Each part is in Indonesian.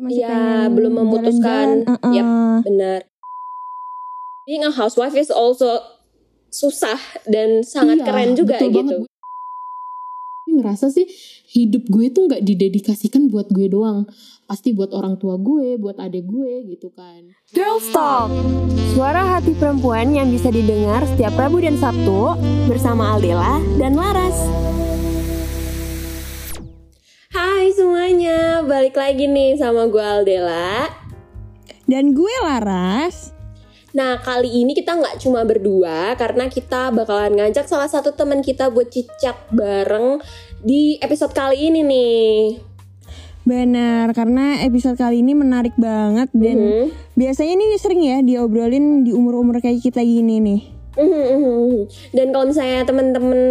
masih ya pengen belum memutuskan jalan-jalan, uh-uh. Yap, benar being a housewife is also susah dan sangat Iya, keren juga betul gitu banget. Gue ngerasa sih hidup gue tuh nggak didedikasikan buat gue doang. Pasti buat orang tua gue, buat adik gue gitu kan. Girls Talk, suara hati perempuan yang bisa didengar setiap Rabu dan Sabtu bersama Aldela dan Laras. Hai semuanya, balik lagi nih sama gue Aldela Dan gue Laras. Nah kali ini kita nggak cuma berdua karena kita bakalan ngajak salah satu teman kita buat cicak bareng di episode kali ini nih. Benar, karena episode kali ini menarik banget dan Mhm. biasanya ini sering ya diobrolin di umur-umur kayak kita gini nih. Mhm, mhm. Dan kalau misalnya teman-teman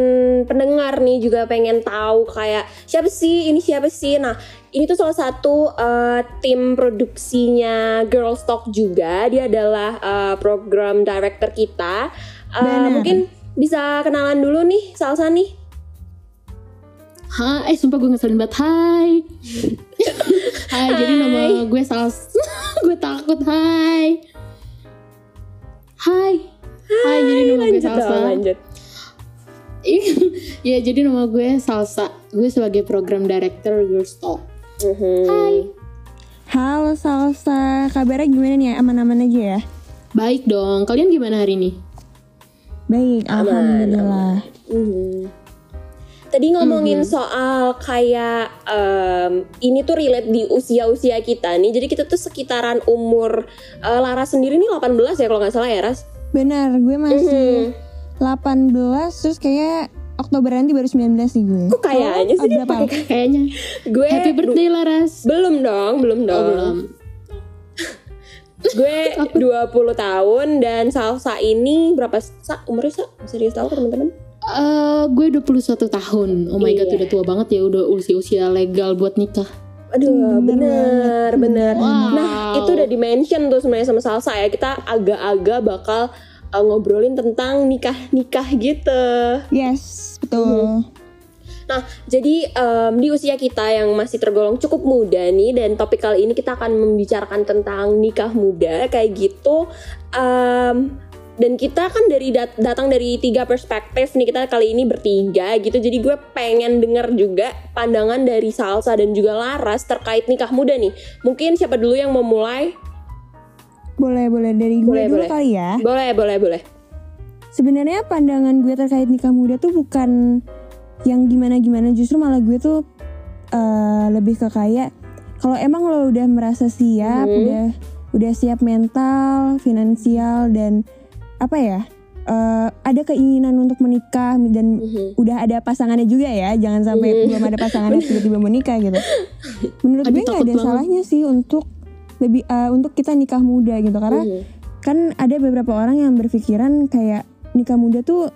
pendengar nih juga pengen tahu kayak siapa sih ini siapa sih, nah ini tuh salah satu uh, tim produksinya Girls Talk juga. Dia adalah uh, program director kita. Uh, mungkin bisa kenalan dulu nih, Salsa nih. Hai, eh sumpah gue ngeselin banget. Hai. hai, jadi nama gue Sals. gue takut. Hai. Hai. Hai, jadi nama gue Lanjut Salsa. dong, lanjut. ya, jadi nama gue Salsa. Gue sebagai program director Girls Talk. Mhm. Hai. Halo Salsa, kabarnya gimana nih? Aman-aman aja ya? Baik dong. Kalian gimana hari ini? Baik, Aman, alhamdulillah. Mhm. Tadi ngomongin soal kayak em, ini tuh relate di usia-usia kita nih. Jadi kita tuh sekitaran umur eh, Laras sendiri nih 18 ya kalau nggak salah ya Ras. Benar, gue masih Mhm. 18 terus kayak Oktober nanti baru 19 nih gue. Kok kayaknya sih Oh, dia berapa? pakai Kayaknya. gue Happy birthday Laras. belum dong, belum Oh, dong. belum. Gue 20 tahun dan Salsa ini berapa sa umurnya Sa? Serius tahu teman-teman? Eh, gue 21 tahun. Oh my god, Iya. udah tua banget ya. Udah usia-usia legal buat nikah. Aduh, bener, bener. Wow. Nah, itu udah di-mention tuh sebenarnya sama Salsa ya. Kita agak-agak bakal uh, ngobrolin tentang nikah-nikah gitu. Yes, betul. Nah, jadi em, di usia kita yang masih tergolong cukup muda nih dan topik kali ini kita akan membicarakan tentang nikah muda kayak gitu. Em, dan kita kan dari dat- datang dari tiga perspektif nih kita kali ini bertiga gitu. Jadi gue pengen denger juga pandangan dari Salsa dan juga Laras terkait nikah muda nih. Mungkin siapa dulu yang mau mulai? Boleh, boleh dari gue Boleh, dulu boleh. kali ya. Boleh, boleh, boleh. Sebenarnya pandangan gue terkait nikah muda tuh bukan yang gimana-gimana, justru malah gue tuh eh, lebih ke kayak kalau emang lo udah merasa siap, Mhm. udah udah siap mental, finansial dan apa ya? eh, ada keinginan untuk menikah dan Mhm. udah ada pasangannya juga ya, jangan sampai Mhm. belum ada pasangannya tiba-tiba menikah gitu. Menurut Aduh, gue nggak ada banget. salahnya sih untuk lebih eh, untuk kita nikah muda gitu karena Mhm. kan ada beberapa orang yang berpikiran kayak nikah muda tuh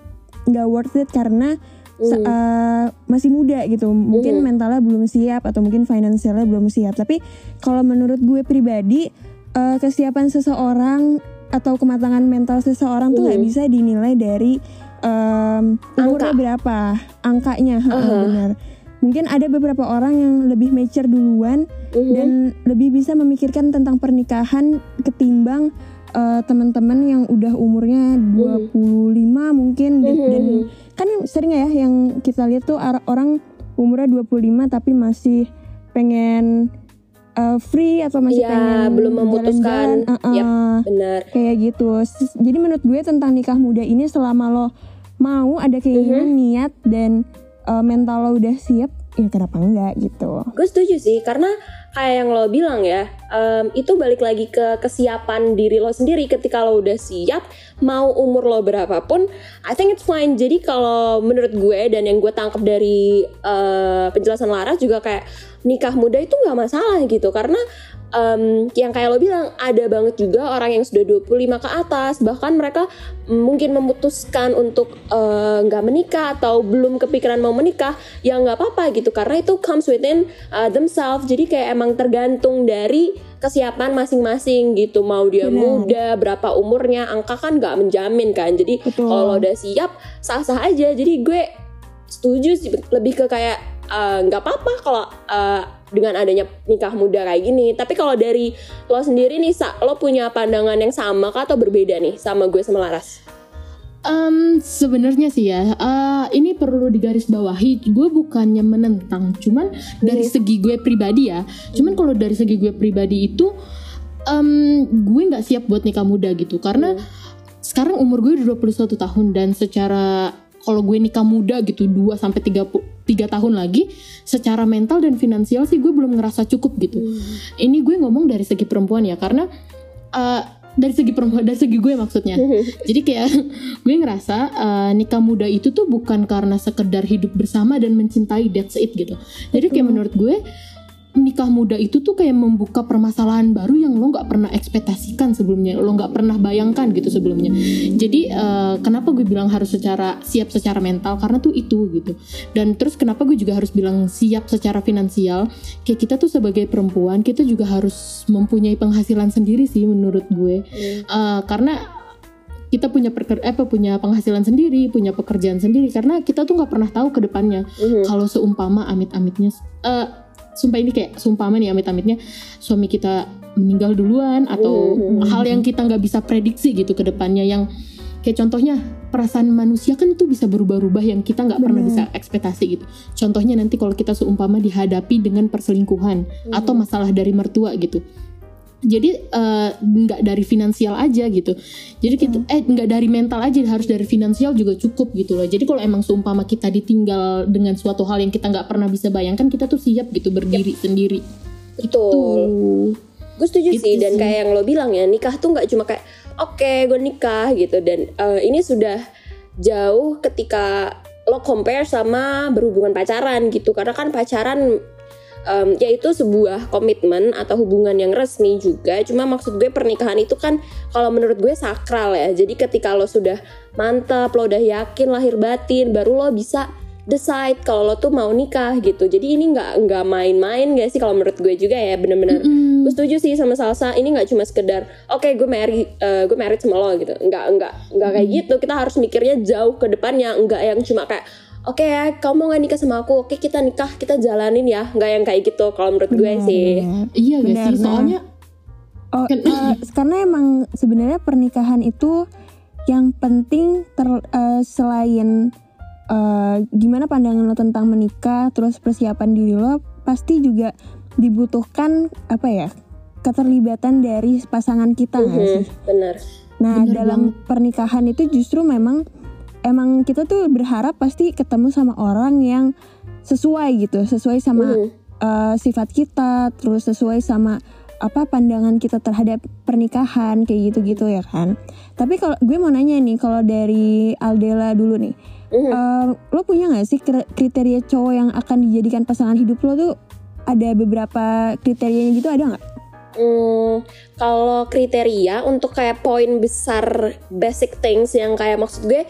nggak worth it karena Mhm. eh, masih muda gitu mungkin Mhm. mentalnya belum siap atau mungkin finansialnya belum siap tapi kalau menurut gue pribadi eh, kesiapan seseorang atau kematangan mental seseorang tuh nggak Mhm. bisa dinilai dari em, umurnya Angka. berapa angkanya heeh, Aha. benar mungkin ada beberapa orang yang lebih mature duluan Mhm. dan lebih bisa memikirkan tentang pernikahan ketimbang eh, teman-teman yang udah umurnya 25 mungkin dan, Mhm. dan kan sering ya yang kita lihat tuh orang umurnya 25 tapi masih pengen eh, free atau masih Iya, pengen belum memutuskan. jalan-jalan, uh-uh, Yap. Benar. kayak gitu jadi menurut gue tentang nikah muda ini selama lo mau ada keinginan Mhm. niat dan eh, mental lo udah siap ya kenapa enggak gitu Gue setuju sih, karena kayak yang lo bilang ya, em, itu balik lagi ke kesiapan diri lo sendiri. Ketika lo udah siap, mau umur lo berapapun, I think it's fine. Jadi kalau menurut gue dan yang gue tangkap dari eh, penjelasan Laras juga kayak nikah muda itu nggak masalah gitu, karena em, yang kayak lo bilang ada banget juga orang yang sudah 25 ke atas, bahkan mereka mungkin memutuskan untuk eh, nggak menikah atau belum kepikiran mau menikah, ya nggak apa-apa gitu karena itu comes within uh, themselves. Jadi kayak emang tergantung dari kesiapan masing-masing gitu. Mau dia Benar. muda, berapa umurnya, angka kan nggak menjamin kan. Jadi kalau udah siap, sah-sah aja. Jadi gue setuju sih lebih ke kayak eh, nggak apa-apa kalau eh, dengan adanya nikah muda kayak gini. Tapi kalau dari lo sendiri nih, Sa, lo punya pandangan yang sama kah atau berbeda nih sama gue sama Laras? Um, sebenarnya sih ya, uh, ini perlu digarisbawahi. Gue bukannya menentang, cuman dari segi gue pribadi ya. Cuman kalau dari segi gue pribadi itu, um, gue nggak siap buat nikah muda gitu. Karena sekarang umur gue udah 21 tahun dan secara kalau gue nikah muda gitu 2 sampai 3 tiga tahun lagi secara mental dan finansial sih gue belum ngerasa cukup gitu. Ini gue ngomong dari segi perempuan ya karena uh, dari segi perempuan dari segi gue maksudnya. Jadi kayak gue ngerasa uh, nikah muda itu tuh bukan karena sekedar hidup bersama dan mencintai that's it gitu. Jadi kayak menurut gue nikah muda itu tuh kayak membuka permasalahan baru yang lo nggak pernah ekspektasikan sebelumnya lo nggak pernah bayangkan gitu sebelumnya. Jadi uh, kenapa gue bilang harus secara siap secara mental? Karena tuh itu gitu. Dan terus kenapa gue juga harus bilang siap secara finansial? Kayak kita tuh sebagai perempuan kita juga harus mempunyai penghasilan sendiri sih menurut gue. Uh, karena kita punya perker eh, apa punya penghasilan sendiri punya pekerjaan sendiri. Karena kita tuh nggak pernah tahu ke depannya. Mhm. kalau seumpama amit-amitnya eh sumpah ini kayak seumpama nih amit-amitnya. Suami kita meninggal duluan atau Mhm. hal yang kita nggak bisa prediksi gitu ke depannya yang kayak contohnya perasaan manusia kan itu bisa berubah-ubah yang kita nggak pernah bisa ekspektasi gitu. Contohnya nanti kalau kita seumpama dihadapi dengan perselingkuhan atau masalah dari mertua gitu jadi eh, nggak dari finansial aja gitu. Jadi kita eh nggak dari mental aja harus dari finansial juga cukup gitu loh. Jadi kalau emang seumpama kita ditinggal dengan suatu hal yang kita nggak pernah bisa bayangkan kita tuh siap gitu berdiri sendiri. Betul. tuh Gue setuju Gitu sih dan sih. kayak yang lo bilang ya nikah tuh nggak cuma kayak oke gue nikah gitu. Dan eh, ini sudah jauh ketika lo compare sama berhubungan pacaran gitu. Karena kan pacaran em, yaitu sebuah komitmen atau hubungan yang resmi juga. Cuma maksud gue pernikahan itu kan kalau menurut gue sakral ya. Jadi ketika lo sudah mantap lo udah yakin lahir batin baru lo bisa decide kalau lo tuh mau nikah gitu. Jadi ini nggak nggak main-main gak sih kalau menurut gue juga ya bener-bener. Mm-mm. gue setuju sih sama Salsa. Ini nggak cuma sekedar oke gue married eh, gue married sama lo gitu. Nggak nggak nggak kayak gitu. Kita harus mikirnya jauh ke depannya. Nggak yang cuma kayak oke ya kamu mau nggak nikah sama aku? Oke kita nikah kita jalanin ya. Nggak yang kayak gitu kalau menurut gue Benar, sih. benar. iya gak Benar, sih? soalnya Oh, Kan- eh, karena emang sebenarnya pernikahan itu yang penting ter, eh, selain eh, gimana pandangan lo tentang menikah, terus persiapan diri lo, pasti juga dibutuhkan apa ya keterlibatan dari pasangan kita nggak Mhm, sih? bener Nah Bener dalam pernikahan itu justru memang emang kita tuh berharap pasti ketemu sama orang yang sesuai gitu, sesuai sama Mhm. uh, sifat kita, terus sesuai sama apa pandangan kita terhadap pernikahan kayak gitu-gitu ya kan. Tapi kalau gue mau nanya nih, kalau dari Aldela dulu nih, Mhm. uh, lo punya nggak sih kri- kriteria cowok yang akan dijadikan pasangan hidup lo tuh? Ada beberapa kriterianya gitu ada nggak? Hmm, kalau kriteria untuk kayak poin besar basic things yang kayak maksud gue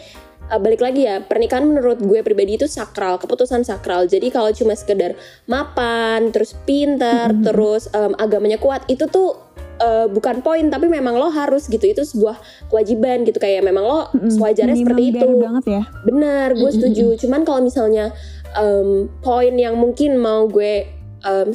uh, balik lagi ya pernikahan menurut gue pribadi itu sakral keputusan sakral. Jadi kalau cuma sekedar mapan terus pintar terus um, agamanya kuat itu tuh uh, bukan poin tapi memang lo harus gitu. Itu sebuah kewajiban gitu kayak memang lo sewajarnya minimum seperti itu banget ya. Benar, gue Mm, setuju. Cuman kalau misalnya em, poin yang mungkin mau gue em,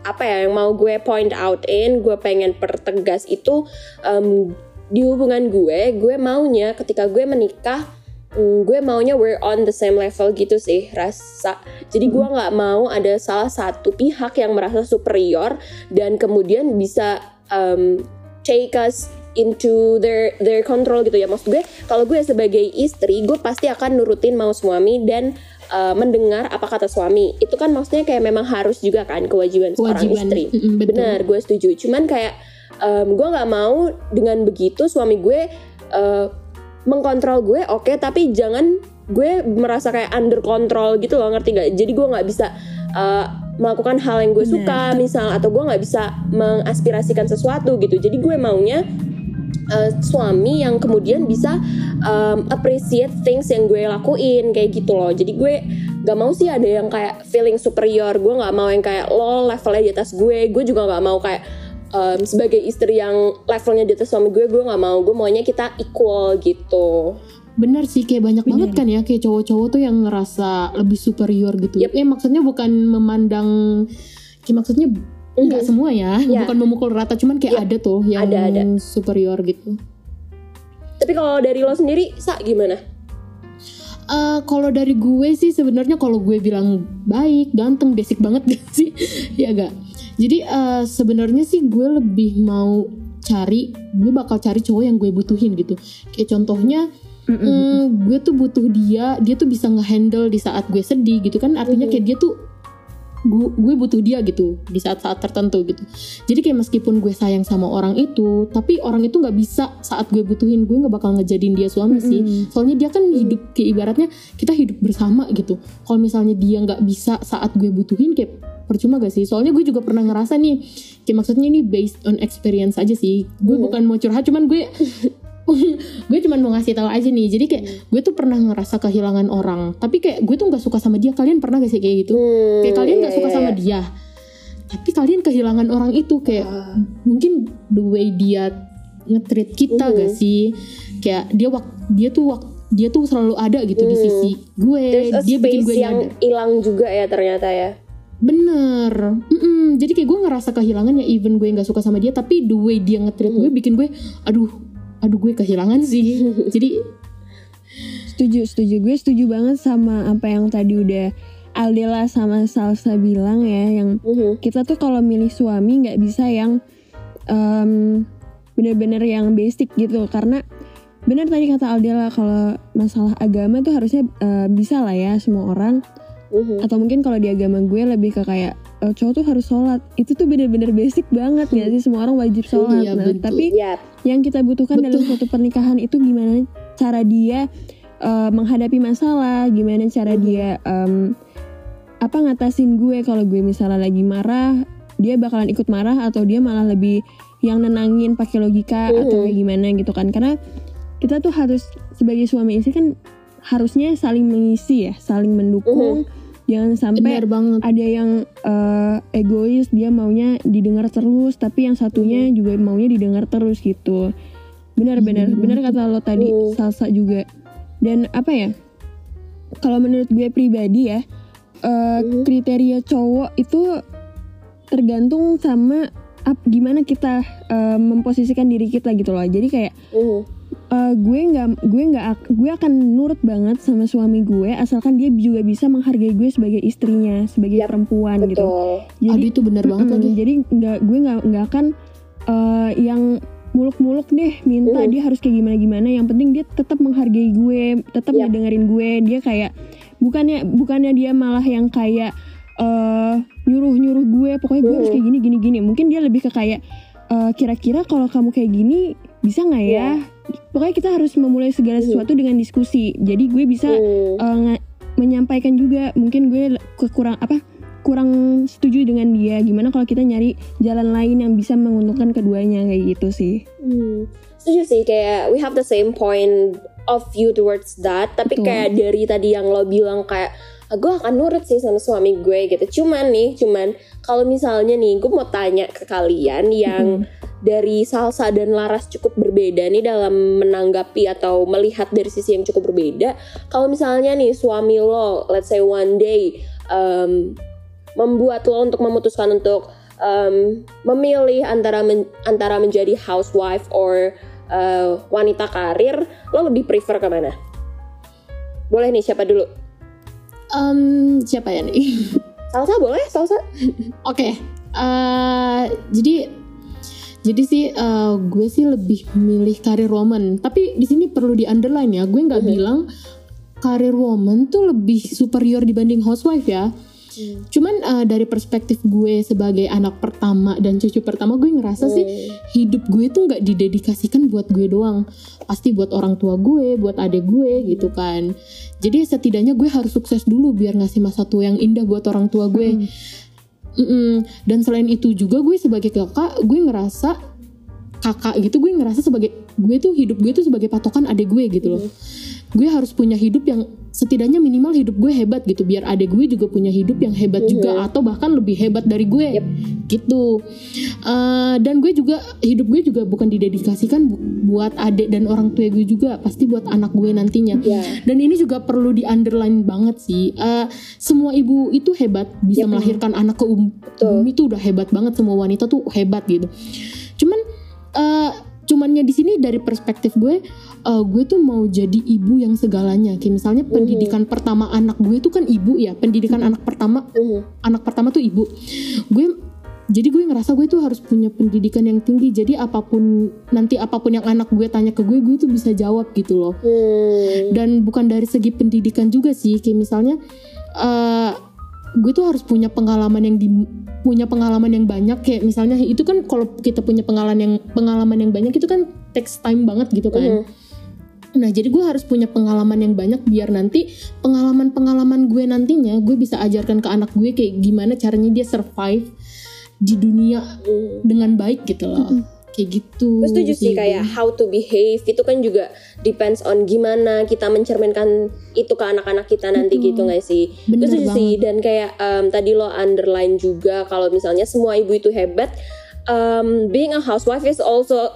apa ya, yang mau gue point out in, gue pengen pertegas itu em, di hubungan gue, gue maunya ketika gue menikah, mm, gue maunya we're on the same level gitu sih rasa. Jadi gue nggak mau ada salah satu pihak yang merasa superior dan kemudian bisa em, take us into their their control gitu ya. Maksud gue kalau gue sebagai istri gue pasti akan nurutin mau suami dan uh, mendengar apa kata suami. Itu kan maksudnya kayak memang harus juga kan kewajiban seorang kewajiban. istri. Mm-mm, betul. benar gue setuju. Cuman kayak um, gue nggak mau dengan begitu suami gue uh, mengkontrol gue oke tapi jangan gue merasa kayak under control gitu loh ngerti gak jadi gue nggak bisa uh, melakukan hal yang gue Benar. suka misal atau gue nggak bisa mengaspirasikan sesuatu gitu. Jadi gue maunya uh, suami yang kemudian bisa um, appreciate things yang gue lakuin kayak gitu loh. Jadi gue gak mau sih ada yang kayak feeling superior. Gue nggak mau yang kayak lo levelnya di atas gue. Gue juga nggak mau kayak um, sebagai istri yang levelnya di atas suami gue gue nggak mau gue maunya kita equal gitu Bener sih kayak banyak Bener. banget kan ya kayak cowok-cowok tuh yang ngerasa lebih superior gitu. Yep. Eh maksudnya bukan memandang kayak maksudnya nggak Mhm. semua ya, Ya. bukan memukul rata cuman kayak Yep. ada tuh yang Ada, ada. superior gitu. Tapi kalau dari lo sendiri, Sa gimana? Eh kalau dari gue sih sebenarnya kalau gue bilang baik, ganteng, basic banget gak sih? ya gak. Jadi eh, sebenarnya sih gue lebih mau cari, gue bakal cari cowok yang gue butuhin gitu. Kayak contohnya. Hmm, gue tuh butuh dia, dia tuh bisa ngehandle di saat gue sedih gitu kan artinya kayak dia tuh gue, gue butuh dia gitu di saat-saat tertentu gitu. Jadi kayak meskipun gue sayang sama orang itu, tapi orang itu nggak bisa saat gue butuhin gue nggak bakal ngejadiin dia suami sih. Mm-mm. Soalnya dia kan hidup kayak ibaratnya kita hidup bersama gitu. Kalau misalnya dia nggak bisa saat gue butuhin kayak percuma gak sih? Soalnya gue juga pernah ngerasa nih, kayak maksudnya ini based on experience aja sih. Gue Mhm. bukan mau curhat, cuman gue gue cuman mau ngasih tahu aja nih. Jadi kayak gue tuh pernah ngerasa kehilangan orang, tapi kayak gue tuh nggak suka sama dia. Kalian pernah gak sih kayak gitu? Hmm, Kayak kalian nggak iya, suka iya, sama iya. dia, tapi kalian kehilangan orang itu kayak Ah. mungkin the way dia nge-treat kita Mhm. gak sih? Kayak dia wak dia tuh wak dia tuh selalu ada gitu di Mhm. sisi gue. There's a Dia bikin gue yang hilang juga ya ternyata ya. Bener. Mm-mm. Jadi kayak gue ngerasa kehilangan ya even gue nggak suka sama dia, tapi the way dia nge-treat Mhm. gue bikin gue, aduh, aduh gue kehilangan sih. Jadi Setuju, setuju. Gue setuju banget sama apa yang tadi udah Aldela sama Salsa bilang ya, yang Mhm. kita tuh kalau milih suami nggak bisa yang em, bener-bener yang basic gitu karena bener tadi kata Aldela kalau masalah agama tuh harusnya eh, bisa lah ya semua orang Mhm. atau mungkin kalau di agama gue lebih ke kayak eh, cowok tuh harus sholat itu tuh bener-bener basic banget nggak sih semua orang wajib sholat Iya, nah betul. tapi Iya. yang kita butuhkan dalam suatu pernikahan itu gimana cara dia eh, menghadapi masalah, gimana cara dia em, apa ngatasin gue kalau gue misalnya lagi marah, dia bakalan ikut marah atau dia malah lebih yang nenangin pakai logika atau kayak gimana gitu kan? Karena kita tuh harus sebagai suami istri kan harusnya saling mengisi ya, saling mendukung. Jangan sampai ada yang eh, egois dia maunya didengar terus tapi yang satunya juga maunya didengar terus gitu benar-benar benar kata lo tadi Hmm. salsa juga dan apa ya kalau menurut gue pribadi ya eh, Hmm. kriteria cowok itu tergantung sama gimana kita eh, memposisikan diri kita gitu loh jadi kayak Mhm. Eh, gue nggak gue nggak ak- gue akan nurut banget sama suami gue asalkan dia juga bisa menghargai gue sebagai istrinya sebagai Yap, perempuan gitu Betul. jadi Aduh itu bener banget lagi. jadi nggak gue nggak nggak akan eh, yang muluk-muluk deh minta Mhm. dia harus kayak gimana gimana yang penting dia tetap menghargai gue tetap Yap. ngedengerin gue dia kayak bukannya bukannya dia malah yang kayak eh, nyuruh nyuruh gue pokoknya gue harus Mhm. kayak gini gini gini mungkin dia lebih ke kayak eh, kira-kira kalau kamu kayak gini bisa nggak ya pokoknya kita harus memulai segala Mhm. sesuatu dengan diskusi jadi gue bisa Hmm. nge- menyampaikan juga mungkin gue kekurang apa kurang setuju dengan dia gimana kalau kita nyari jalan lain yang bisa menguntungkan keduanya kayak gitu sih Hmm. Setuju sih kayak we have the same point of view towards that tapi Betul. kayak dari tadi yang lo bilang kayak "Ah, gue akan nurut sih sama suami gue gitu cuman nih cuman kalau misalnya nih gue mau tanya ke kalian yang dari Salsa dan Laras cukup berbeda nih dalam menanggapi atau melihat dari sisi yang cukup berbeda kalau misalnya nih suami lo let's say one day um, membuat lo untuk memutuskan untuk um, memilih antara men- antara menjadi housewife or uh, wanita karir, lo lebih prefer ke mana? Boleh nih siapa dulu? Em, siapa ya nih? Salsa boleh, Salsa? Oke, eh, jadi jadi sih eh, gue sih lebih milih karir woman. Tapi di sini perlu di underline ya, gue nggak Mhm. bilang karir woman tuh lebih superior dibanding housewife ya. Cuman eh, dari perspektif gue sebagai anak pertama dan cucu pertama, gue ngerasa sih hidup gue tuh nggak didedikasikan buat gue doang, pasti buat orang tua gue, buat adik gue gitu kan. Jadi setidaknya gue harus sukses dulu biar ngasih masa tua yang indah buat orang tua gue. Mm-mm. Dan selain itu juga gue sebagai kakak, gue ngerasa kakak gitu, gue ngerasa sebagai gue tuh hidup gue tuh sebagai patokan adik gue gitu loh. Gue harus punya hidup yang setidaknya minimal hidup gue hebat gitu biar adik gue juga punya hidup yang hebat juga atau bahkan lebih hebat dari gue Yep. gitu Eh, dan gue juga hidup gue juga bukan didedikasikan bu- buat adik dan orang tua gue juga pasti buat anak gue nantinya Ya. dan ini juga perlu di underline banget sih Eh, semua ibu itu hebat bisa Yep. melahirkan anak ke um- Betul. bumi itu udah hebat banget semua wanita tuh hebat gitu cuman eh cumannya di sini dari perspektif gue eh, gue tuh mau jadi ibu yang segalanya. Kayak misalnya pendidikan pertama anak gue itu kan ibu ya pendidikan anak pertama. Mhm. anak pertama tuh ibu. Gue jadi gue ngerasa gue tuh harus punya pendidikan yang tinggi. Jadi apa pun nanti apa pun yang anak gue tanya ke gue gue tuh bisa jawab gitu loh. Hmm. dan bukan dari segi pendidikan juga sih. Kayak misalnya eh gue tuh harus punya pengalaman yang di, punya pengalaman yang banyak kayak misalnya itu kan kalau kita punya pengalaman yang pengalaman yang banyak itu kan takes time banget gitu kan Mhm. nah jadi gue harus punya pengalaman yang banyak biar nanti pengalaman-pengalaman gue nantinya gue bisa ajarkan ke anak gue kayak gimana caranya dia survive di dunia Hmm. dengan baik gitu loh kayak gitu Gue setuju sih gue. kayak how to behave itu kan juga depends on gimana kita mencerminkan itu ke anak-anak kita nanti Betul. gitu gak sih? Gue Bener setuju banget. sih dan kayak em, tadi lo underline juga kalau misalnya semua ibu itu hebat, em, being a housewife is also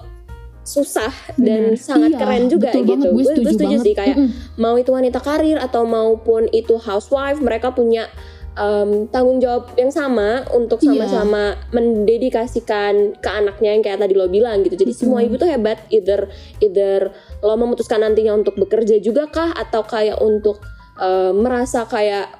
susah dan Bener. sangat Iya, keren juga betul gitu. gue Gue setuju setuju banget. sih kayak Mm-mm. mau itu wanita karir atau maupun itu housewife mereka punya em, tanggung jawab yang sama untuk Iya. sama-sama mendedikasikan ke anaknya yang kayak tadi lo bilang gitu. Jadi semua ibu tuh hebat either either lo memutuskan nantinya untuk bekerja juga kah atau kayak untuk em, merasa kayak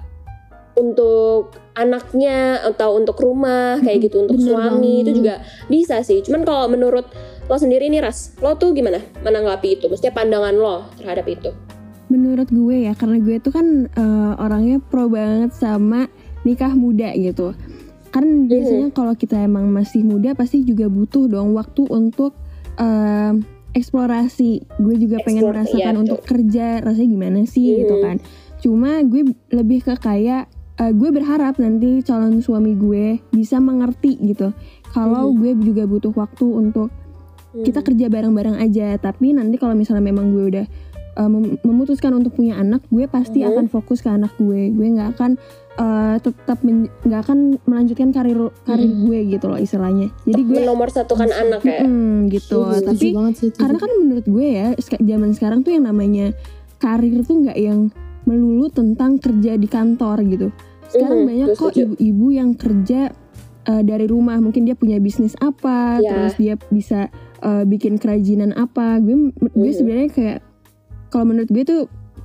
untuk anaknya atau untuk rumah kayak gitu untuk bener suami banget. itu juga bisa sih. Cuman kalau menurut lo sendiri nih ras lo tuh gimana menanggapi itu? Maksudnya pandangan lo terhadap itu menurut gue ya karena gue tuh kan eh, orangnya pro banget sama nikah muda gitu. Kan biasanya kalau kita emang masih muda pasti juga butuh dong waktu untuk em, eksplorasi. Gue juga pengen Explore, merasakan iya, untuk kerja rasanya gimana sih gitu Mhm. kan. Cuma gue lebih ke kayak eh, gue berharap nanti calon suami gue bisa mengerti gitu. Kalau Mhm. gue juga butuh waktu untuk kita kerja bareng-bareng aja. Tapi nanti kalau misalnya memang gue udah uh, mem- memutuskan untuk punya anak gue pasti Mhm. akan fokus ke anak gue gue nggak akan uh, tetap nggak akan melanjutkan karir karir Mhm. gue gitu loh istilahnya jadi gue nomor satu kan anak ya Mm, gitu Mhm. Setuju tapi sih, karena kan menurut gue ya zaman sekarang tuh yang namanya karir tuh nggak yang melulu tentang kerja di kantor gitu sekarang Mhm, banyak kok ibu-ibu yang kerja uh, dari rumah mungkin dia punya bisnis apa Ya. terus dia bisa uh, bikin kerajinan apa gue gue Mhm. sebenarnya kayak kalau menurut gue tuh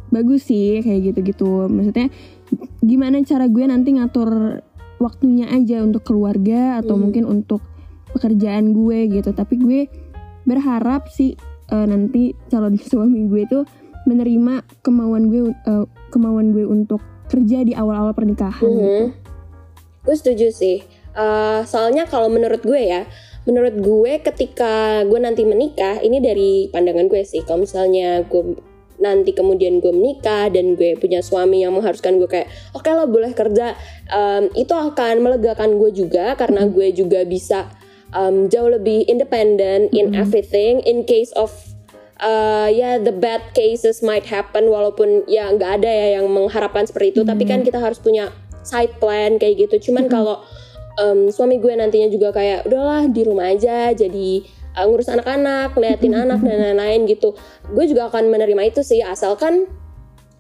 bagus sih kayak gitu-gitu maksudnya gimana cara gue nanti ngatur waktunya aja untuk keluarga atau Mhm. mungkin untuk pekerjaan gue gitu tapi gue berharap sih uh, nanti calon suami gue tuh menerima kemauan gue uh, kemauan gue untuk kerja di awal-awal pernikahan gitu. Mhm. Gue setuju sih. Eh, soalnya kalau menurut gue ya, menurut gue ketika gue nanti menikah, ini dari pandangan gue sih. Kalau misalnya gue nanti kemudian gue menikah dan gue punya suami yang mengharuskan gue kayak oke lo boleh kerja, em, itu akan melegakan gue juga karena gue juga bisa em, jauh lebih independent in everything in case of uh, ya the bad cases might happen. Walaupun ya nggak ada ya yang mengharapkan seperti itu. Tapi kan kita harus punya side plan kayak gitu. Cuman kalau em, suami gue nantinya juga kayak udahlah di rumah aja. Jadi uh, ngurus anak-anak ngeliatin anak dan lain-lain gitu gue juga akan menerima itu sih asalkan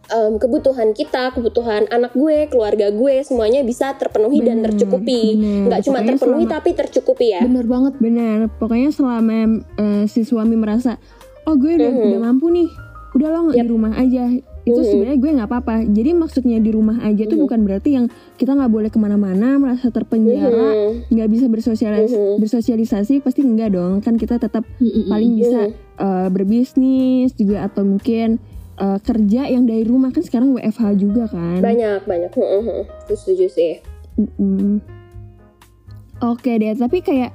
em, kebutuhan kita kebutuhan anak gue keluarga gue semuanya bisa terpenuhi dan Bener, tercukupi bener. nggak cuma Pokoknya terpenuhi selama- tapi tercukupi ya bener banget Benar, pokoknya selama eh, si suami merasa, oh gue udah, Mhm. udah mampu nih, udah lo Yap. di rumah aja. Itu Mhm. sebenarnya gue nggak apa-apa. Jadi maksudnya di rumah aja tuh Mhm. bukan berarti yang kita nggak boleh ke mana-mana, merasa terpenjara, Mhm. nggak bisa bersosialis Mhm. bersosialisasi, pasti enggak dong. Kan kita tetap paling bisa eh, berbisnis juga atau mungkin eh, kerja yang dari rumah kan sekarang WFH juga kan. banyak banyak. Gue setuju sih Mm-mm. Oke deh, tapi kayak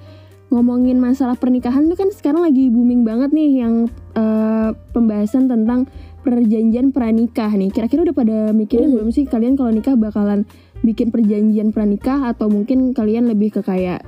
ngomongin masalah pernikahan tuh kan sekarang lagi booming banget nih yang eh, pembahasan tentang perjanjian pranikah nih. Kira-kira udah pada mikirin Mhm. belum sih kalian kalau nikah bakalan bikin perjanjian pranikah atau mungkin kalian lebih ke kayak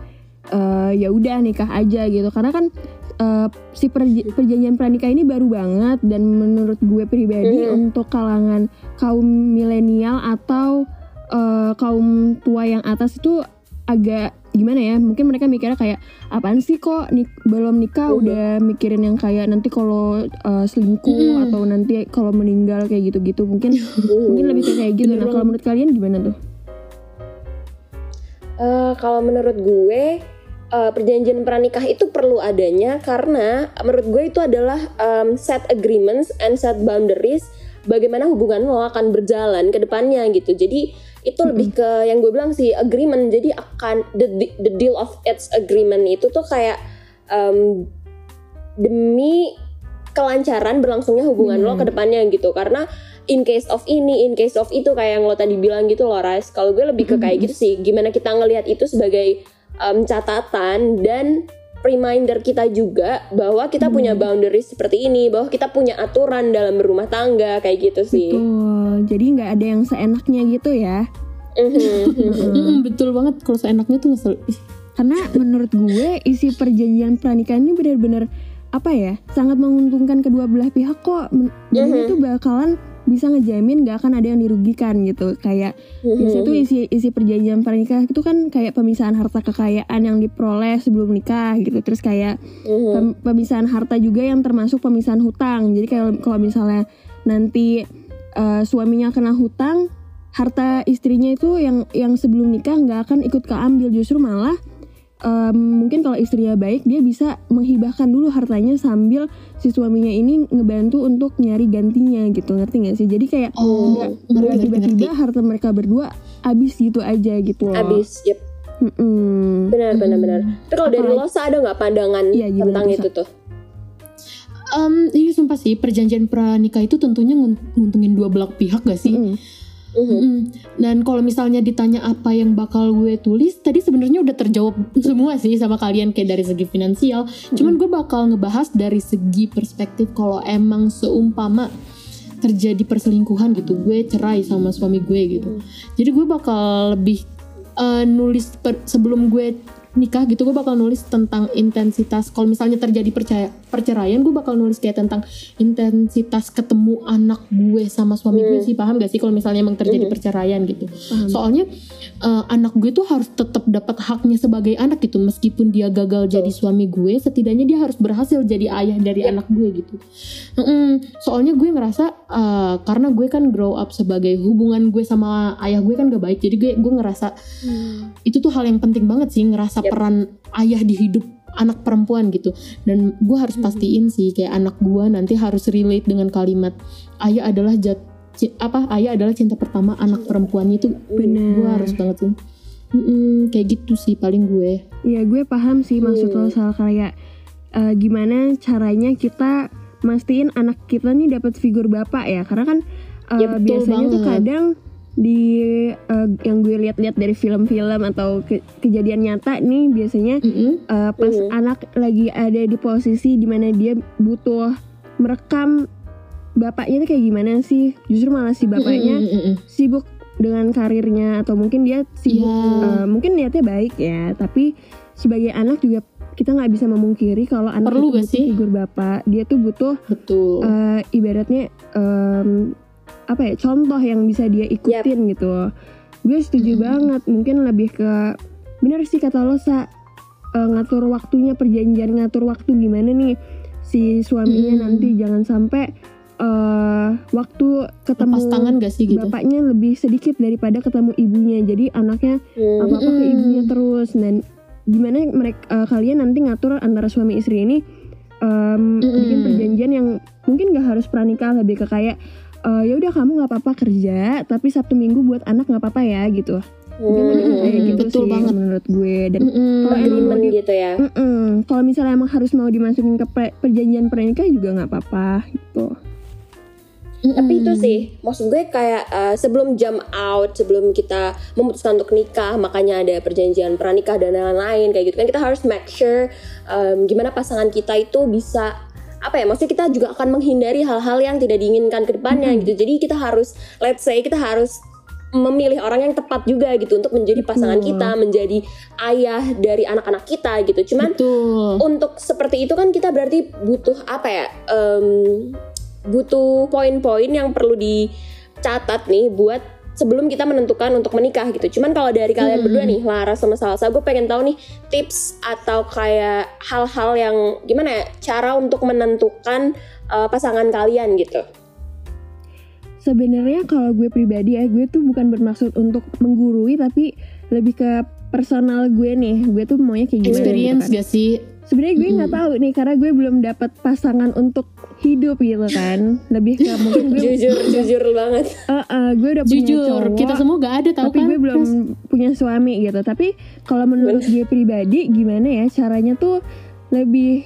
eh, ya udah nikah aja gitu. Karena kan uh, si perj- perjanjian pranikah ini baru banget dan menurut gue pribadi Mhm. untuk kalangan kaum milenial atau uh, kaum tua yang atas itu agak gimana ya mungkin mereka mikirnya kayak apaan sih kok nik belum nikah Mhm. udah mikirin yang kayak nanti kalau uh, selingkuh Mhm. atau nanti kalau meninggal kayak gitu-gitu mungkin mungkin lebih kayak gitu Bener nah kalau menurut kalian gimana tuh Eh, kalau menurut gue eh, perjanjian pranikah itu perlu adanya karena menurut gue itu adalah um, set agreements and set boundaries bagaimana hubungan lo akan berjalan ke depannya gitu. Jadi itu lebih ke yang gue bilang sih agreement. Jadi akan the the deal of its agreement itu tuh kayak um, demi kelancaran berlangsungnya hubungan lo ke depannya gitu. Karena in case of ini, in case of itu kayak yang lo tadi bilang gitu loh, Rais. Kalau gue lebih ke kayak gitu sih. Gimana kita ngelihat itu sebagai um, catatan dan reminder kita juga bahwa kita punya boundaries seperti ini, bahwa kita punya aturan dalam berumah tangga kayak gitu sih. Tuh, jadi nggak ada yang seenaknya gitu ya. Mm-mm, betul banget kalau seenaknya tuh ngesel Karena menurut gue isi perjanjian pernikahan ini benar-benar apa ya sangat menguntungkan kedua belah pihak kok. Dan Mhm. itu bakalan bisa ngejamin gak akan ada yang dirugikan gitu. Kayak biasanya tuh isi isi perjanjian pernikahan itu kan kayak pemisahan harta kekayaan yang diperoleh sebelum nikah gitu. Terus kayak Mhm. pem- pemisahan harta juga yang termasuk pemisahan hutang. Jadi kalau kalau misalnya nanti eh, suaminya kena hutang, harta istrinya itu yang yang sebelum nikah nggak akan ikut keambil justru malah em, mungkin kalau istrinya baik dia bisa menghibahkan dulu hartanya sambil si suaminya ini ngebantu untuk nyari gantinya gitu ngerti nggak sih jadi kayak Oh, nggak tiba-tiba harta mereka berdua habis gitu aja gitu loh Abis, yep. Mm-mm. benar benar benar. Tapi kalau dari Apalagi- lo Sa, ada nggak pandangan Iya, gimana tentang itu tuh? Em, ini sumpah sih perjanjian pranikah itu tentunya ngun- nguntungin dua belah pihak gak sih? Mm-mm. Mhm. Mm-mm. Dan kalau misalnya ditanya apa yang bakal gue tulis, tadi sebenarnya udah terjawab semua sih sama kalian kayak dari segi finansial. Cuman gue bakal ngebahas dari segi perspektif kalau emang seumpama terjadi perselingkuhan gitu, gue cerai sama suami gue gitu. Jadi gue bakal lebih eh, nulis per- sebelum gue nikah gitu gue bakal nulis tentang intensitas. Kalau misalnya terjadi percaya perceraian gue bakal nulis kayak tentang intensitas ketemu anak gue sama suami gue sih paham gak sih kalau misalnya emang terjadi perceraian gitu? Paham. soalnya eh, anak gue tuh harus tetap dapat haknya sebagai anak gitu. Meskipun dia gagal jadi suami gue setidaknya dia harus berhasil jadi ayah dari anak gue gitu. Mm-mm. soalnya gue ngerasa eh, karena gue kan grow up sebagai hubungan gue sama ayah gue kan gak baik. Jadi gue gue ngerasa itu tuh hal yang penting banget sih ngerasa Yep. peran ayah di hidup anak perempuan gitu. Dan gue harus pastiin sih kayak anak gue nanti harus relate dengan kalimat ayah adalah jat apa ayah adalah cinta pertama anak perempuannya itu Benar. gue harus banget sih. Mm-mm, kayak gitu sih paling gue. Iya gue paham sih maksud lo soal kayak eh, gimana caranya kita mastiin anak kita nih dapat figur bapak ya? Karena kan eh, Ya, biasanya tuh banget. kadang di eh, yang gue lihat-lihat dari film-film atau ke- kejadian nyata nih biasanya Mm-mm. eh, pas anak lagi ada di posisi di mana dia butuh merekam bapaknya tuh kayak gimana sih justru malah si bapaknya Mm-mm, mm-mm. sibuk dengan karirnya atau mungkin dia sibuk Iya. eh, mungkin niatnya baik ya tapi sebagai anak juga kita nggak bisa memungkiri kalau anak Perlu itu gak butuh sih? figur bapak dia tuh butuh betul eh, ibaratnya em, apa ya contoh yang bisa dia ikutin gitu gue setuju banget mungkin lebih ke bener sih kata lo sa. Eh, ngatur waktunya perjanjian ngatur waktu gimana nih si suaminya Mm. nanti. Jangan sampai eh waktu ketemu lepas tangan gak sih gitu? bapaknya lebih sedikit daripada ketemu ibunya. Jadi anaknya Hmm. apa apa ke ibunya terus. Dan gimana mereka kalian nanti ngatur antara suami istri ini em, Mm-mm. bikin perjanjian yang mungkin gak harus pranikah lebih ke kayak eh, ya udah kamu nggak apa-apa kerja tapi sabtu minggu buat anak nggak apa-apa ya gitu ke kayak gitu betul sih banget. menurut gue dan Mm-mm. kalau emang gitu ya. Mm-mm. kalau misalnya emang harus mau dimasukin ke pre- perjanjian pernikahan juga nggak apa-apa gitu Tapi itu sih, maksud gue kayak uh, sebelum jump out, sebelum kita memutuskan untuk nikah, makanya ada perjanjian pranikah dan lain-lain kayak gitu kan kita harus make sure um, gimana pasangan kita itu bisa apa ya, maksudnya kita juga akan menghindari hal-hal yang tidak diinginkan ke depannya gitu. Jadi kita harus, let's say kita harus memilih orang yang tepat juga gitu untuk menjadi pasangan Betul. kita, menjadi ayah dari anak-anak kita gitu. Cuman Betul. untuk seperti itu kan kita berarti butuh apa ya? Em, butuh poin-poin yang perlu dicatat nih buat sebelum kita menentukan untuk menikah gitu. Cuman kalau dari kalian Hmm. berdua nih, Lara sama Salsa, gue pengen tahu nih tips atau kayak hal-hal yang gimana ya cara untuk menentukan uh, pasangan kalian gitu. Sebenarnya kalau gue pribadi ya, gue tuh bukan bermaksud untuk menggurui tapi lebih ke personal gue nih. Gue tuh maunya kayak gimana Experience gitu kan. gak sih? Sebenarnya gue nggak tahu nih karena gue belum dapat pasangan untuk hidup gitu kan. Lebih ke mungkin gue Jujur, jujur banget. Eh, eh, gue udah punya Jujur, cowok, kita semua gak ada tahu tapi kan? gue belum punya suami gitu. Tapi kalau menurut gue pribadi gimana ya caranya tuh lebih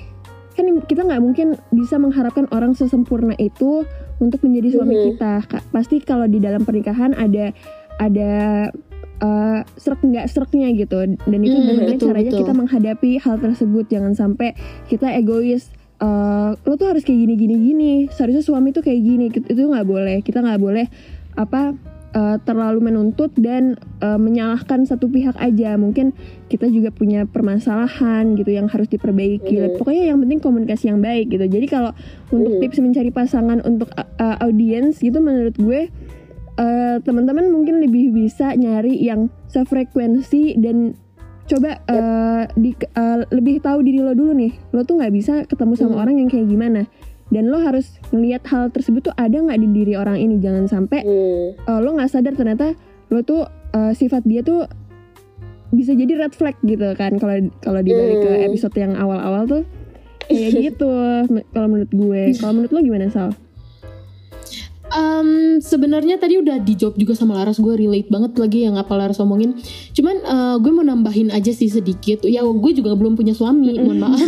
kan kita nggak mungkin bisa mengharapkan orang sesempurna itu untuk menjadi suami Mhm. kita. Ka- Pasti kalau di dalam pernikahan ada ada eh serak nggak seraknya gitu. Dan itu Hmm, gimana betul, caranya betul. kita menghadapi hal tersebut. Jangan sampai kita egois eh lo tuh harus kayak gini gini gini seharusnya suami tuh kayak gini. Itu nggak boleh. Kita nggak boleh apa eh, terlalu menuntut dan eh, menyalahkan satu pihak aja. Mungkin kita juga punya permasalahan gitu yang harus diperbaiki. Mhm. pokoknya yang penting komunikasi yang baik gitu. Jadi kalau untuk Mhm. tips mencari pasangan untuk uh, uh, audiens gitu menurut gue eh, teman-teman mungkin lebih bisa nyari yang sefrekuensi dan coba eh, di eh, lebih tahu diri lo dulu nih lo tuh nggak bisa ketemu sama Hmm. orang yang kayak gimana dan lo harus ngelihat hal tersebut tuh ada nggak di diri orang ini jangan sampai Hmm. eh, lo nggak sadar ternyata lo tuh eh, sifat dia tuh bisa jadi red flag gitu kan kalau kalau dibalik ke Hmm. episode yang awal-awal tuh kayak gitu kalau menurut gue kalau menurut lo gimana Sal? Um, sebenarnya tadi udah dijawab juga sama Laras gue relate banget lagi yang apa Laras omongin. Cuman uh, gue mau nambahin aja sih sedikit. Ya gue juga belum punya suami mohon maaf.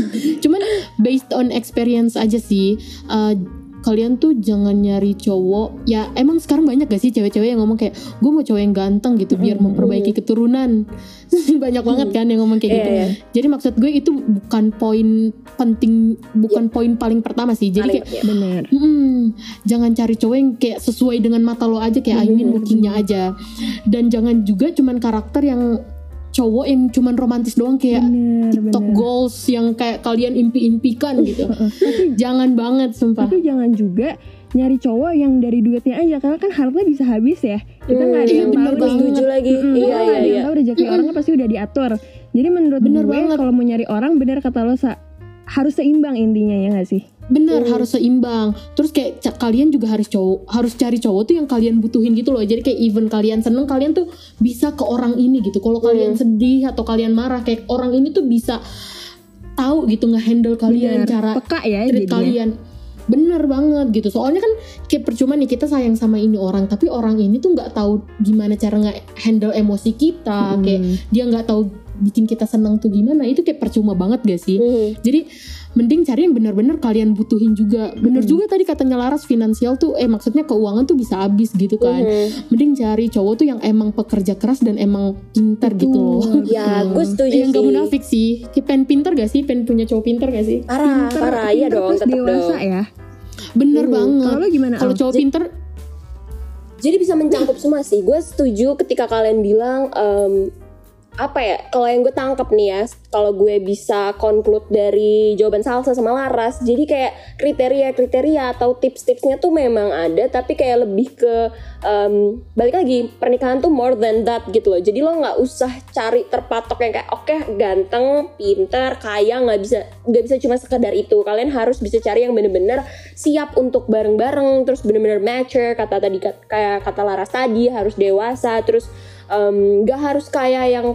Cuman based on experience aja sih uh, kalian tuh jangan nyari cowok ya emang sekarang banyak gak sih cewek-cewek yang ngomong kayak gue mau cowok yang ganteng gitu biar memperbaiki keturunan banyak banget kan yang ngomong kayak Iya, gitu iya. jadi maksud gue itu bukan poin penting bukan poin paling pertama sih jadi Paling- kayak ya. Benar. Mm-mm. jangan cari cowok yang kayak sesuai dengan mata lo aja kayak I mean lookingnya aja dan jangan juga cuman karakter yang cowok yang cuman romantis doang kayak Benar, TikTok benar. goals yang kayak kalian impi-impikan gitu jangan banget sumpah Tapi jangan juga nyari cowok yang dari duitnya aja karena kan harta bisa habis ya. Kita nggak ada Hmm, yang bener tahu setuju lagi. Mm-mm, Iya, iya, yang iya. tahu rezeki orangnya pasti udah diatur. Jadi menurut Bener gue kalau mau nyari orang bener kata lo Sa, harus seimbang intinya ya nggak sih? Bener Hmm. harus seimbang terus kayak kalian juga harus cowok harus cari cowok tuh yang kalian butuhin gitu loh jadi kayak even kalian seneng kalian tuh bisa ke orang ini gitu kalau kalian sedih atau kalian marah kayak orang ini tuh bisa tahu gitu ngehandle kalian Bener. cara peka ya treat jadinya. kalian bener banget gitu soalnya kan kayak percuma nih kita sayang sama ini orang tapi orang ini tuh nggak tahu gimana cara nge-handle emosi kita Hmm. kayak dia nggak tahu bikin kita senang tuh gimana itu kayak percuma banget gak sih Hmm. jadi mending cari yang benar-benar kalian butuhin juga bener juga tadi katanya Laras finansial tuh eh maksudnya keuangan tuh bisa habis gitu kan Mhm. mending cari cowok tuh yang emang pekerja keras dan emang pintar gitu loh Ya, gue setuju yang gak munafik sih kayak pengen pintar gak sih pengen punya cowok pintar gak sih Parah, Pinter- parah. Iya dong, terus tetap dewasa dong. ya. bener Hmm, banget Kalau lo gimana? kalau Al? cowok pintar Jadi bisa mencangkup semua sih. Gue setuju ketika kalian bilang em, apa ya? Kalau yang gue tangkap nih ya, kalau gue bisa conclude dari jawaban Salsa sama Laras, jadi kayak kriteria-kriteria atau tips-tipsnya tuh memang ada, tapi kayak lebih ke em, balik lagi pernikahan tuh more than that gitu loh. Jadi lo nggak usah cari terpatok yang kayak oke ganteng, pinter, kaya nggak bisa nggak bisa cuma sekedar itu. Kalian harus bisa cari yang bener-bener siap untuk bareng-bareng, terus bener-bener mature kata tadi kayak kata Laras tadi harus dewasa, terus em, nggak harus kayak yang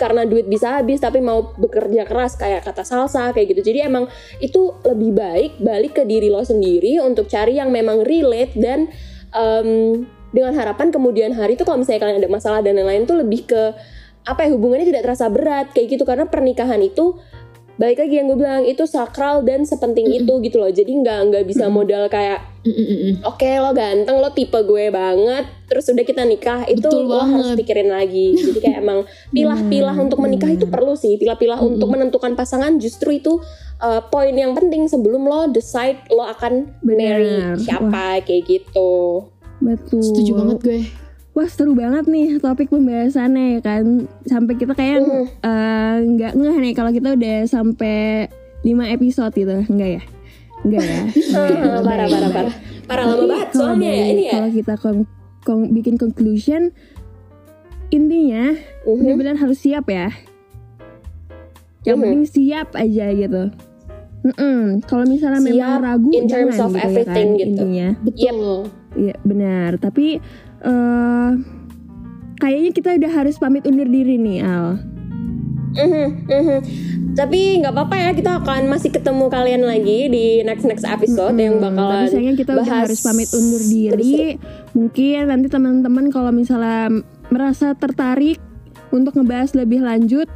karena duit bisa habis tapi mau bekerja keras kayak kata salsa kayak gitu. Jadi emang itu lebih baik balik ke diri lo sendiri untuk cari yang memang relate dan em, dengan harapan kemudian hari itu kalau misalnya kalian ada masalah dan lain-lain tuh lebih ke apa ya hubungannya tidak terasa berat kayak gitu. Karena pernikahan itu balik lagi yang gue bilang itu sakral dan sepenting itu gitu loh. Jadi nggak nggak bisa modal kayak Mm-mm-mm. oke lo ganteng lo tipe gue banget terus udah kita nikah itu Betul lo harus pikirin lagi. Jadi kayak emang pilah-pilah untuk menikah itu perlu sih. Pilah-pilah untuk menentukan pasangan justru itu uh, poin yang penting sebelum lo decide lo akan Benar. marry siapa kayak gitu. Betul. setuju banget gue wah seru banget nih topik pembahasannya ya kan sampai kita kayak Mhm. eh, nggak ngeh nih kalau kita udah sampai 5 episode gitu enggak ya enggak ya Ah, parah parah parah parah lama banget soalnya ya ini ya kalau kita kon- kon- bikin conclusion intinya Mhm. benar-benar harus siap ya yang Mhm. penting siap aja gitu Mm-mm. kalau misalnya memang Siap ragu in terms jangan of gitu ya everything kan, gitu. intinya Betul. Iya benar, tapi eh kayaknya kita udah harus pamit undur diri nih Al. Mhm, mhm. Tapi nggak apa-apa ya kita akan masih ketemu kalian lagi di next next episode yang Hmm, bakalan Tapi sayangnya kita udah harus pamit undur diri. Mungkin nanti teman-teman kalau misalnya merasa tertarik untuk ngebahas lebih lanjut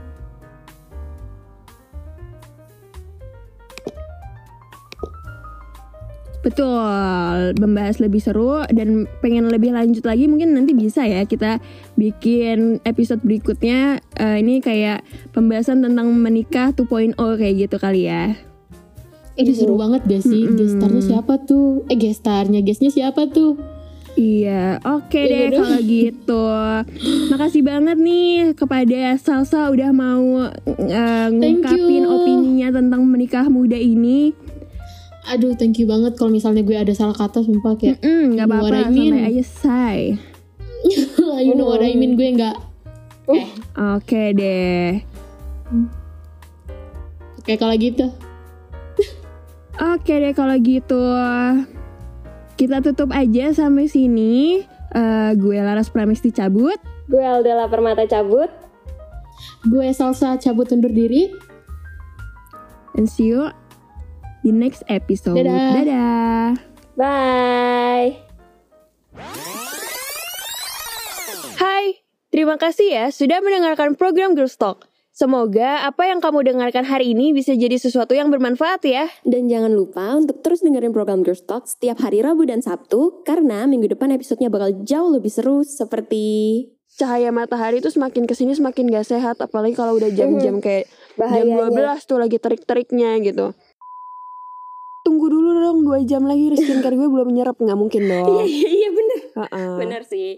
Betul, membahas lebih seru dan pengen lebih lanjut lagi mungkin nanti bisa ya kita bikin episode berikutnya eh, ini kayak pembahasan tentang menikah 2.0 kayak gitu kali ya. Ini seru banget gak sih? Mm-mm. Gestarnya siapa tuh? Eh gestarnya, guestnya siapa tuh? Iya, oke Iya deh dong. kalau gitu. Makasih banget nih kepada Salsa udah mau eh, ngungkapin opininya tentang menikah muda ini. Aduh, thank you banget kalau misalnya gue ada salah kata sumpah kayak Mm, nggak You know apa-apa, I mean? aja say. you know what I mean gue nggak eh Oke deh. kayak kalau gitu. Oke deh kalau gitu. Kita tutup aja sampai sini. Eh, gue Laras Pramesti cabut. Gue Aldela Permata cabut. Gue salsa cabut undur diri. And see you di next episode. Dadah. Dadah. Bye. Hai, terima kasih ya sudah mendengarkan program Girls Talk. Semoga apa yang kamu dengarkan hari ini bisa jadi sesuatu yang bermanfaat ya. Dan jangan lupa untuk terus dengerin program Girls Talk setiap hari Rabu dan Sabtu karena minggu depan episodenya bakal jauh lebih seru seperti Cahaya matahari tuh semakin ke sini semakin gak sehat. Apalagi kalau udah jam-jam kayak jam Bahayanya. 12 tuh lagi terik-teriknya gitu. Tunggu dulu dong 2 jam lagi skincare gue belum nyerap nggak mungkin dong. Iya iya bener Ha-ha. bener sih.